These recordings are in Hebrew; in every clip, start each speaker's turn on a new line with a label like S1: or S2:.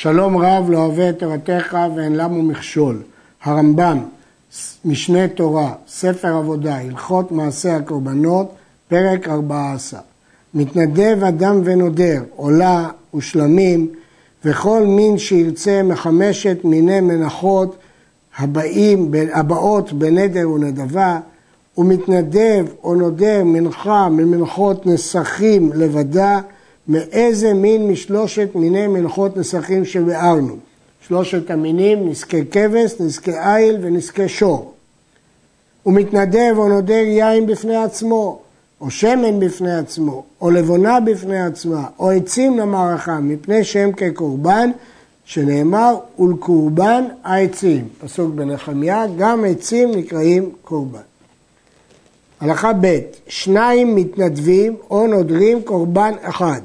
S1: שלום רב לא אוהב את תורתך ואין למו מכשול. הרמב"ם, משנה תורה, ספר עבודה, הלכות מעשה הקורבנות, פרק 14. מתנדב אדם ונודר, עולה ושלמים, וכל מין שירצה מחמשת מיני מנחות הבאים, הבאות בנדר ונדבה, ומתנדב או נודר מנחה ממנחות נסכים לבדה, מאיזה מין משלושת מיני מנחות נסכים שביארנו. שלושת המינים, נזקי כבש, נזקי איל ונזקי שור. הוא מתנדב או נודר יין בפני עצמו, או שמן בפני עצמו, או לבונה בפני עצמה, או עצים למערכה, מפני שהם כקורבן, שנאמר, ולקורבן העצים. פסוק בנחמיה, גם עצים נקראים קורבן. הלכה ב' שניים מתנדבים או נודרים קורבן אחד,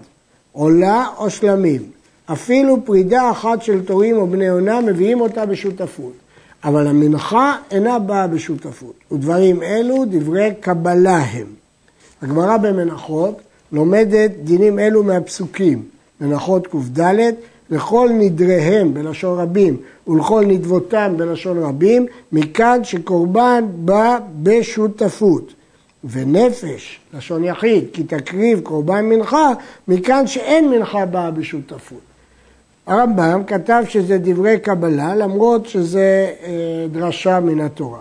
S1: עולה או שלמים. אפילו פרידה אחת של תורים או בני עונה מביאים אותה בשותפות. אבל המנחה אינה באה בשותפות, ודברים אלו דברי קבלה הם. הגמרא במנחות לומדת דינים אלו מהפסוקים, מנחות קד, לכל נדריהם בלשון רבים ולכל נדבותם בלשון רבים, מכאן שקורבן בא בשותפות. ונפש, לשון יחיד, כי תקריב קורבן מנחה, מכאן שאין מנחה באה בשותפות. הרמב"ם כתב שזה דברי קבלה, למרות שזה אה, דרשה מן התורה.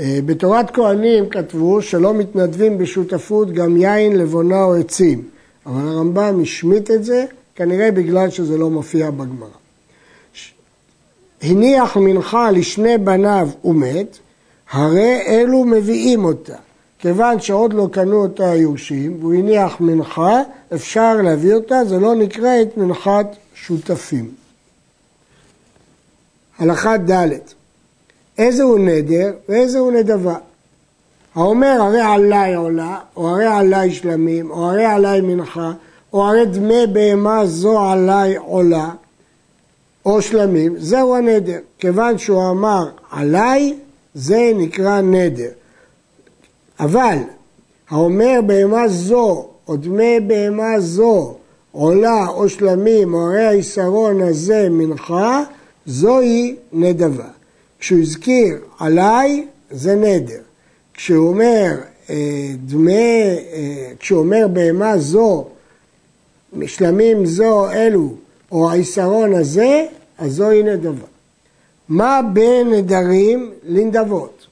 S1: אה, בתורת כהנים כתבו שלא מתנדבים בשותפות גם יין, לבונה או עצים, אבל הרמב"ם השמיט את זה, כנראה בגלל שזה לא מופיע בגמרא. הניח מנחה לשני בניו ומת, הרי אלו מביאים אותה. כיוון שעוד לא קנו אותה היורשים, והוא הניח מנחה, אפשר להביא אותה, זה לא נקרא את מנחת שותפים. הלכה ד' איזה הוא נדר ואיזה הוא נדבה. האומר הרי עליי עולה, או הרי עליי שלמים, או הרי עליי מנחה, או הרי דמי בהמה זו עליי עולה, או שלמים, זהו הנדר. כיוון שהוא אמר עליי, זה נקרא נדר. אבל האומר בהמה זו, או דמי בהמה זו, עולה או שלמים, או הרי היסרון הזה מנחה, זוהי נדבה. כשהוא הזכיר עליי, זה נדר. כשהוא אומר אה, דמי, אה, כשהוא אומר בהמה זו, משלמים זו אלו, או היסרון הזה, אז זוהי נדבה. מה בין נדרים לנדבות?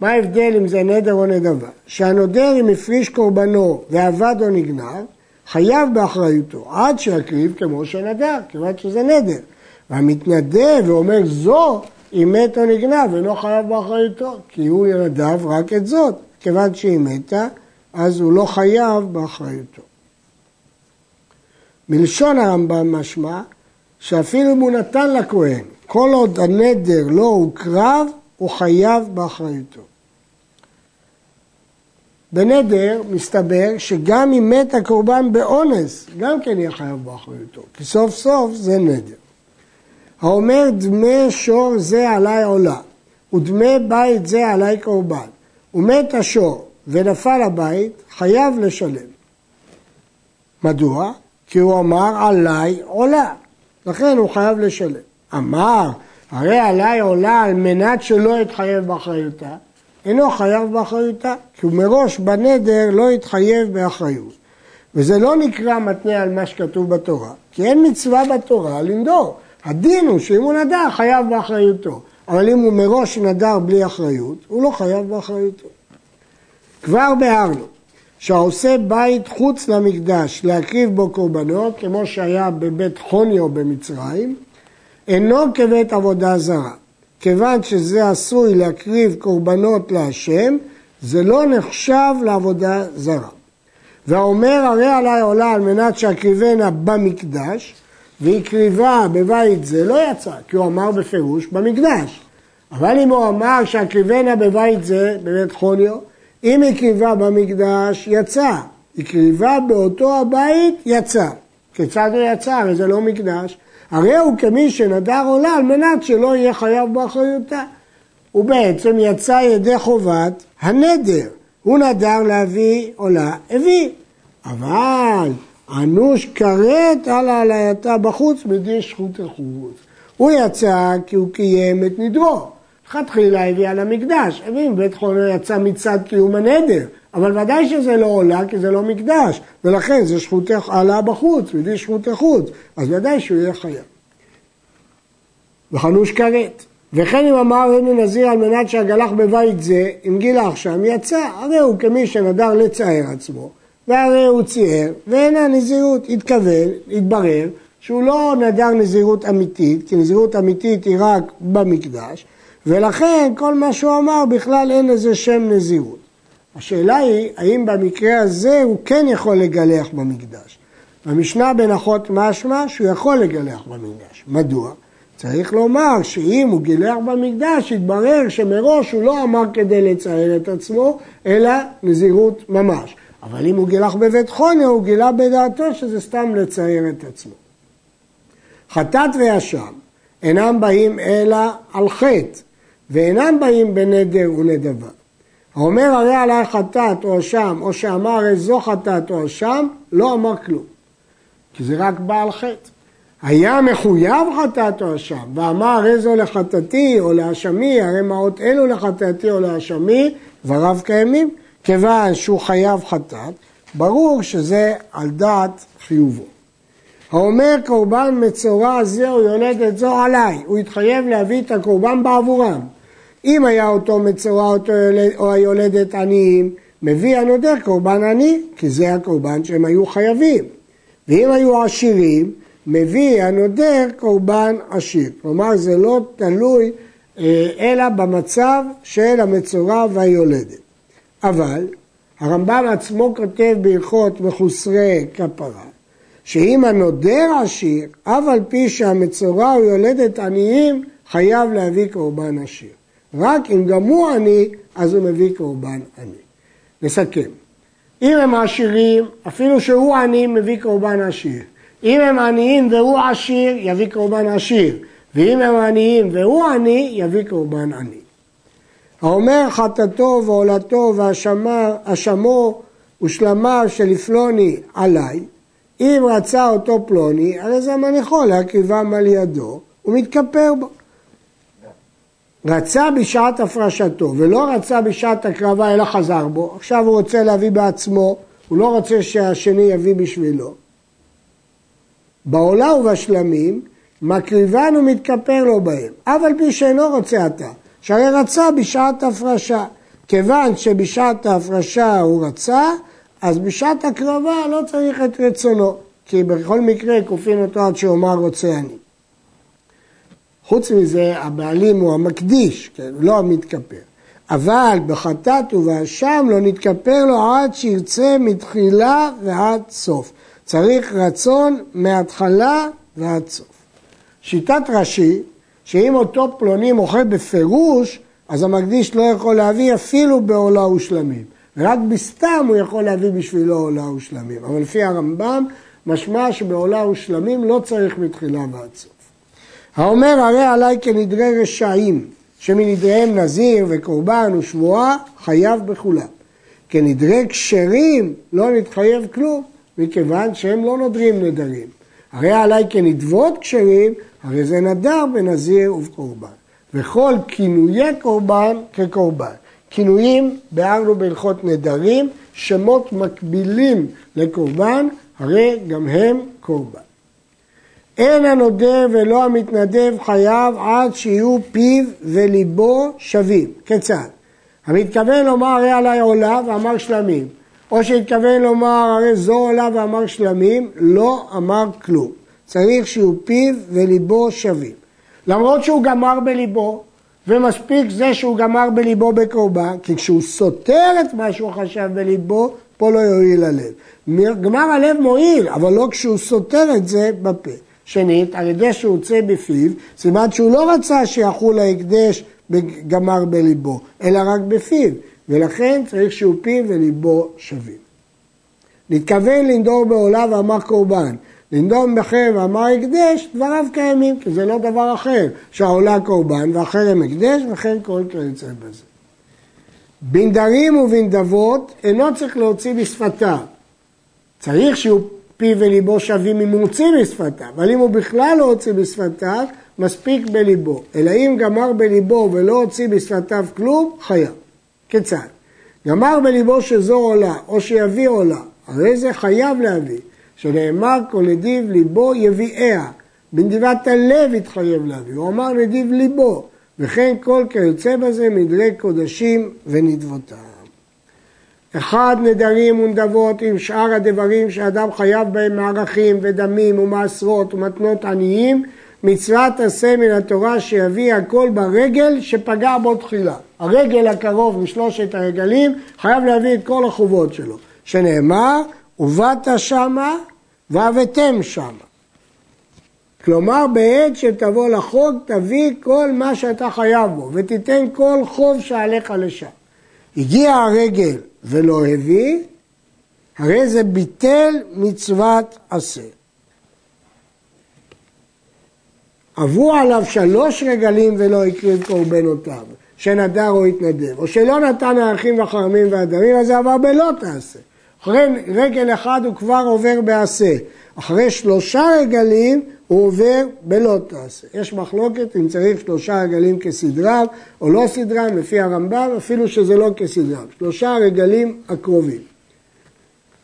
S1: מה ההבדל אם זה נדר או נדבה? שהנודר אם הפריש קורבנו ועבד או נגנב, חייב באחריותו עד שיקריב כמו שנדר, כיוון שזה נדר. והמתנדב ואומר זו, אם מת או נגנב, אינו חייב באחריותו, כי הוא ינדב רק את זאת. כיוון שהיא מתה, אז הוא לא חייב באחריותו. מלשון הרמב"ם משמע שאפילו אם הוא נתן לכהן כל עוד הנדר לא הוקרב, הוא חייב באחריותו. בנדר מסתבר שגם אם מת הקורבן באונס, גם כן יהיה חייב באחריותו, כי סוף סוף זה נדר. האומר דמי שור זה עליי עולה, ודמי בית זה עליי קורבן, ומת השור ונפל הבית, חייב לשלם. מדוע? כי הוא אמר עליי עולה, לכן הוא חייב לשלם. אמר, הרי עליי עולה על מנת שלא יתחייב באחריותה, אינו חייב באחריותה, כי הוא מראש בנדר לא יתחייב באחריות. וזה לא נקרא מתנה על מה שכתוב בתורה, כי אין מצווה בתורה לנדור. הדין הוא שאם הוא נדר חייב באחריותו, אבל אם הוא מראש נדר בלי אחריות, הוא לא חייב באחריותו. כבר ביארנו שהעושה בית חוץ למקדש להקריב בו קורבנות, כמו שהיה בבית חוניו במצרים, אינו כבית עבודה זרה. כיוון שזה עשוי להקריב קורבנות להשם, זה לא נחשב לעבודה זרה. והאומר הרי עלי עולה על מנת שאקריבנה במקדש, והקריבה בבית זה לא יצא, כי הוא אמר בפירוש במקדש. אבל אם הוא אמר שאקריבנה בבית זה, בבית חוניו, אם הקריבה במקדש, יצא. הקריבה באותו הבית, יצא. כיצד הוא יצא? הרי זה לא מקדש. הרי הוא כמי שנדר עולה על מנת שלא יהיה חייב באחריותה. הוא בעצם יצא ידי חובת הנדר. הוא נדר להביא עולה, הביא. אבל אנוש כרת על העלייתה בחוץ בדין שחוט החוץ. הוא יצא כי הוא קיים את נדרו. לכתחילה הביא על המקדש, הבין, בית חונו יצא מצד קיום הנדר, אבל ודאי שזה לא עולה כי זה לא מקדש, ולכן זה שחוטי עלה בחוץ, בדין שחוטי חוץ, אז ודאי שהוא יהיה חייב. וחנוש כרת. וכן אם אמר אין נזיר על מנת שהגלח בבית זה, אם גילח שם יצא, הרי הוא כמי שנדר לצער עצמו, והרי הוא ציער, ואין הנזירות, התכוון, התברר, שהוא לא נדר נזירות אמיתית, כי נזירות אמיתית היא רק במקדש, ולכן כל מה שהוא אמר בכלל אין לזה שם נזירות. השאלה היא, האם במקרה הזה הוא כן יכול לגלח במקדש? במשנה בנחות משמע שהוא יכול לגלח במקדש. מדוע? צריך לומר שאם הוא גילח במקדש, יתברר שמראש הוא לא אמר כדי לצייר את עצמו, אלא נזירות ממש. אבל אם הוא גילח בבית חונה, הוא גילה בדעתו שזה סתם לצייר את עצמו. חטאת ואשם אינם באים אלא על חטא, ואינם באים בנדר ונדבה. האומר הרי עלי חטאת או אשם, או שאמר הרי זו חטאת או אשם, לא אמר כלום. כי זה רק בעל חטא. היה מחויב חטאת או אשם, ואמר הרי זו לחטאתי או לאשמי, הרי מעות אלו לחטאתי או לאשמי, דבריו קיימים. כיוון שהוא חייב חטאת, ברור שזה על דעת חיובו. האומר קורבן מצורע זה או יולדת זו עליי, הוא התחייב להביא את הקורבן בעבורם. אם היה אותו מצורע אותו יולד, או היולדת עניים, מביא הנודר קורבן עני, כי זה הקורבן שהם היו חייבים. ואם היו עשירים, מביא הנודר קורבן עשיר. כלומר זה לא תלוי אה, אלא במצב של המצורע והיולדת. אבל הרמב"ם עצמו כותב בהלכות מחוסרי כפרה, שאם הנודר עשיר, אף על פי שהמצורע הוא יולדת עניים, חייב להביא קורבן עשיר. רק אם גם הוא עני, אז הוא מביא קורבן עני. נסכם. אם הם עשירים, אפילו שהוא עני, מביא קורבן עשיר. אם הם עניים והוא עשיר, יביא קורבן עשיר. ואם הם עניים והוא עני, יביא קורבן עני. האומר חטאתו ועולתו והאשמו ושלמיו של פלוני עליי, אם רצה אותו פלוני, הרי זה מניחו להקריבם על ידו, הוא מתכפר בו. רצה בשעת הפרשתו ולא רצה בשעת הקרבה אלא חזר בו, עכשיו הוא רוצה להביא בעצמו, הוא לא רוצה שהשני יביא בשבילו. בעולה ובשלמים מקריבן ומתכפר לו בהם, אף על פי שאינו רוצה אתה. שהרי רצה בשעת הפרשה. כיוון שבשעת ההפרשה הוא רצה, אז בשעת הקרבה לא צריך את רצונו, כי בכל מקרה כופין אותו עד שאומר רוצה אני. חוץ מזה, הבעלים הוא המקדיש, כן, לא המתכפר. אבל בחטאת ובאשם לא נתכפר לו עד שירצה מתחילה ועד סוף. צריך רצון מההתחלה ועד סוף. שיטת רש"י שאם אותו פלוני מוכר בפירוש, אז המקדיש לא יכול להביא אפילו בעולה ושלמים. ורק בסתם הוא יכול להביא בשבילו עולה ושלמים. אבל לפי הרמב"ם, משמע שבעולה ושלמים לא צריך מתחילה ועד סוף. האומר הרי עליי כנדרי רשעים, שמנדריהם נזיר וקורבן ושבועה, חייב בכולם. כנדרי כשרים לא נתחייב כלום, מכיוון שהם לא נודרים נדרים. הרי עליי כנדבות כשרים, הרי זה נדר בנזיר ובקורבן. וכל כינויי קורבן כקורבן. כינויים ביארנו בהלכות נדרים, שמות מקבילים לקורבן, הרי גם הם קורבן. אין הנודר ולא המתנדב חייב עד שיהיו פיו וליבו שווים. כיצד? המתכוון לומר הרי עלי עולה ואמר שלמים, או שהתכוון לומר הרי זו עולה ואמר שלמים, לא אמר כלום. צריך שיהיו פיו וליבו שווים. למרות שהוא גמר בליבו, ומספיק זה שהוא גמר בליבו בקורבן, כי כשהוא סותר את מה שהוא חשב בליבו, פה לא יועיל הלב. גמר הלב מועיל, אבל לא כשהוא סותר את זה בפה. שנית, על ידי שהוא יוצא בפיו, סימן שהוא לא רצה שיחול ההקדש גמר בליבו, אלא רק בפיו, ולכן צריך שהוא פיו וליבו שווים. נתכוון לנדור בעולה ואמר קורבן, לנדום בחרב ואמר הקדש, דבריו קיימים, כי זה לא דבר אחר, שהעולה קורבן והחרם הקדש וכן כל כיוצא בזה. בנדרים ובנדבות אינו צריך להוציא בשפתיו. צריך שיהיו פיו וליבו שווים אם הוא הוציא בשפתיו, אבל אם הוא בכלל לא הוציא בשפתיו, מספיק בליבו. אלא אם גמר בליבו ולא הוציא בשפתיו כלום, חייב. כיצד? גמר בליבו שזו עולה, או שיביא עולה, הרי זה חייב להביא, שנאמר כל נדיב ליבו יביאיה, בנדיבת הלב התחייב להביא, הוא אמר נדיב ליבו, וכן כל כיוצא בזה מדרי קודשים ונדבותיו. אחד נדרים ונדבות עם שאר הדברים שאדם חייב בהם מערכים ודמים ומעשרות ומתנות עניים, מצוות עשה מן התורה שיביא הכל ברגל שפגע בו תחילה. הרגל הקרוב משלושת הרגלים חייב להביא את כל החובות שלו, שנאמר, ובאת שמה והבאתם שמה. כלומר, בעת שתבוא לחוג, תביא כל מה שאתה חייב בו, ותיתן כל חוב שעליך לשם. הגיע הרגל ולא הביא, הרי זה ביטל מצוות עשה. עברו עליו שלוש רגלים ולא הקריב קורבנותיו, שנדר או התנדב, או שלא נתן האחים והחרמים והדמים, אז זה עבר בלא תעשה. אחרי רגל אחד הוא כבר עובר בעשה, אחרי שלושה רגלים הוא עובר בלא תעשה. יש מחלוקת אם צריך שלושה רגלים כסדרם או לא סדרם, לפי הרמב"ם, אפילו שזה לא כסדרם. שלושה רגלים הקרובים.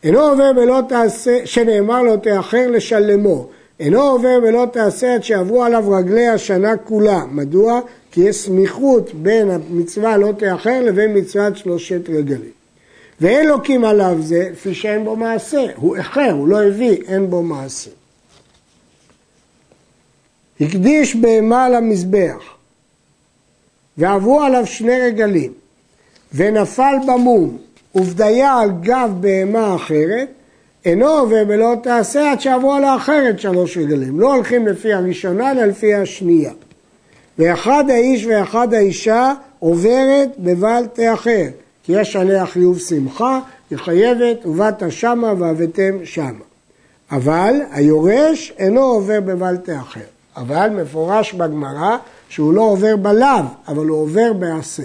S1: אינו עובר בלא תעשה, שנאמר לו תאחר לשלמו. אינו עובר בלא תעשה עד שעברו עליו רגלי השנה כולה. מדוע? כי יש סמיכות בין המצווה לא תאחר לבין מצוות שלושת רגלים. ואין לוקים עליו זה, לפי שאין בו מעשה. הוא איחר, הוא לא הביא, אין בו מעשה. הקדיש בהמה למזבח, ועברו עליו שני רגלים, ונפל במום, ובדיה על גב בהמה אחרת, אינו עובר בלא תעשה עד שעברו על האחרת שלוש רגלים. לא הולכים לפי הראשונה, אלא לפי השנייה. ואחד האיש ואחד האישה עוברת בבל תאחר, כי יש עליה חיוב שמחה, היא חייבת, ובאת שמה והבאתם שמה. אבל היורש אינו עובר בבל תאחר. אבל מפורש בגמרא שהוא לא עובר בלאו, אבל הוא עובר בעשה.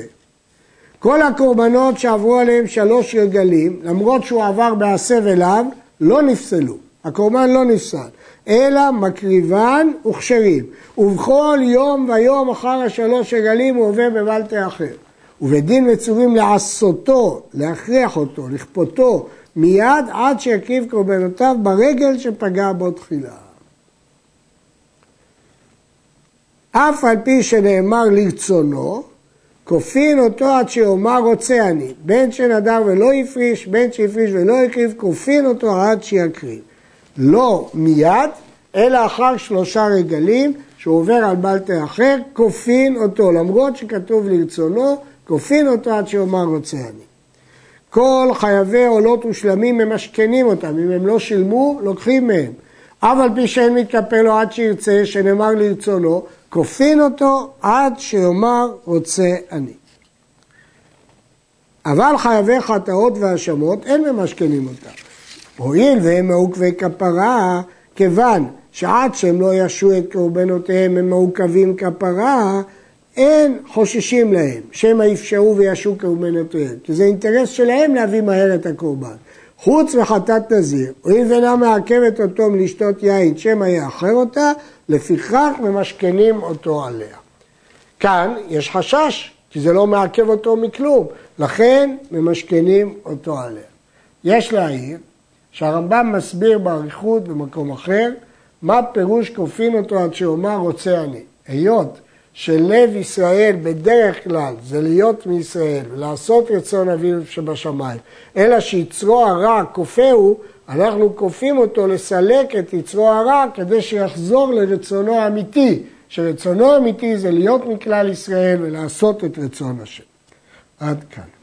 S1: כל הקורבנות שעברו עליהם שלוש רגלים, למרות שהוא עבר בעשה ולאו, לא נפסלו. הקורבן לא נפסל, אלא מקריבן וכשרים. ובכל יום ויום אחר השלוש רגלים הוא עובר בבלטה אחר. ובדין מצווים לעשותו, להכריח אותו, לכפותו, מיד עד שיקריב קורבנותיו ברגל שפגע בו תחילה. אף על פי שנאמר לרצונו, כופין אותו עד שיאמר רוצה אני, בין שנדר ולא הפריש, בין שהפריש ולא הקריב, כופין אותו עד שיקריב. לא מיד, אלא אחר שלושה רגלים, שהוא עובר על בלטה אחר, כופין אותו, למרות שכתוב לרצונו, כופין אותו עד שיאמר רוצה אני. כל חייבי עולות ושלמים ממשכנים אותם, אם הם לא שילמו, לוקחים מהם. אף על פי שאין מתקפל לו עד שירצה, שנאמר לרצונו, כופין אותו עד שיאמר רוצה אני. אבל חייבי חטאות והאשמות אין ממשכנים אותם. הואיל והם מעוכבי כפרה, כיוון שעד שהם לא ישו את קורבנותיהם הם מעוכבים כפרה, אין חוששים להם, שמא יפשעו וישו קורבנותיהם, כי זה אינטרס שלהם להביא מהר את הקורבן. חוץ מחטאת נזיר, הואיל ואינה מעכבת אותו מלשתות יין, שמא יאחר אותה, לפיכך ממשכנים אותו עליה. כאן יש חשש, כי זה לא מעכב אותו מכלום, לכן ממשכנים אותו עליה. יש להעיר שהרמב"ם מסביר באריכות במקום אחר, מה פירוש כופין אותו עד שאומר רוצה אני. היות שלב ישראל בדרך כלל זה להיות מישראל ולעשות רצון אביו שבשמיים, אלא שיצרו הרע כופהו, אנחנו כופים אותו לסלק את יצרו הרע כדי שיחזור לרצונו האמיתי, שרצונו האמיתי זה להיות מכלל ישראל ולעשות את רצון השם. עד כאן.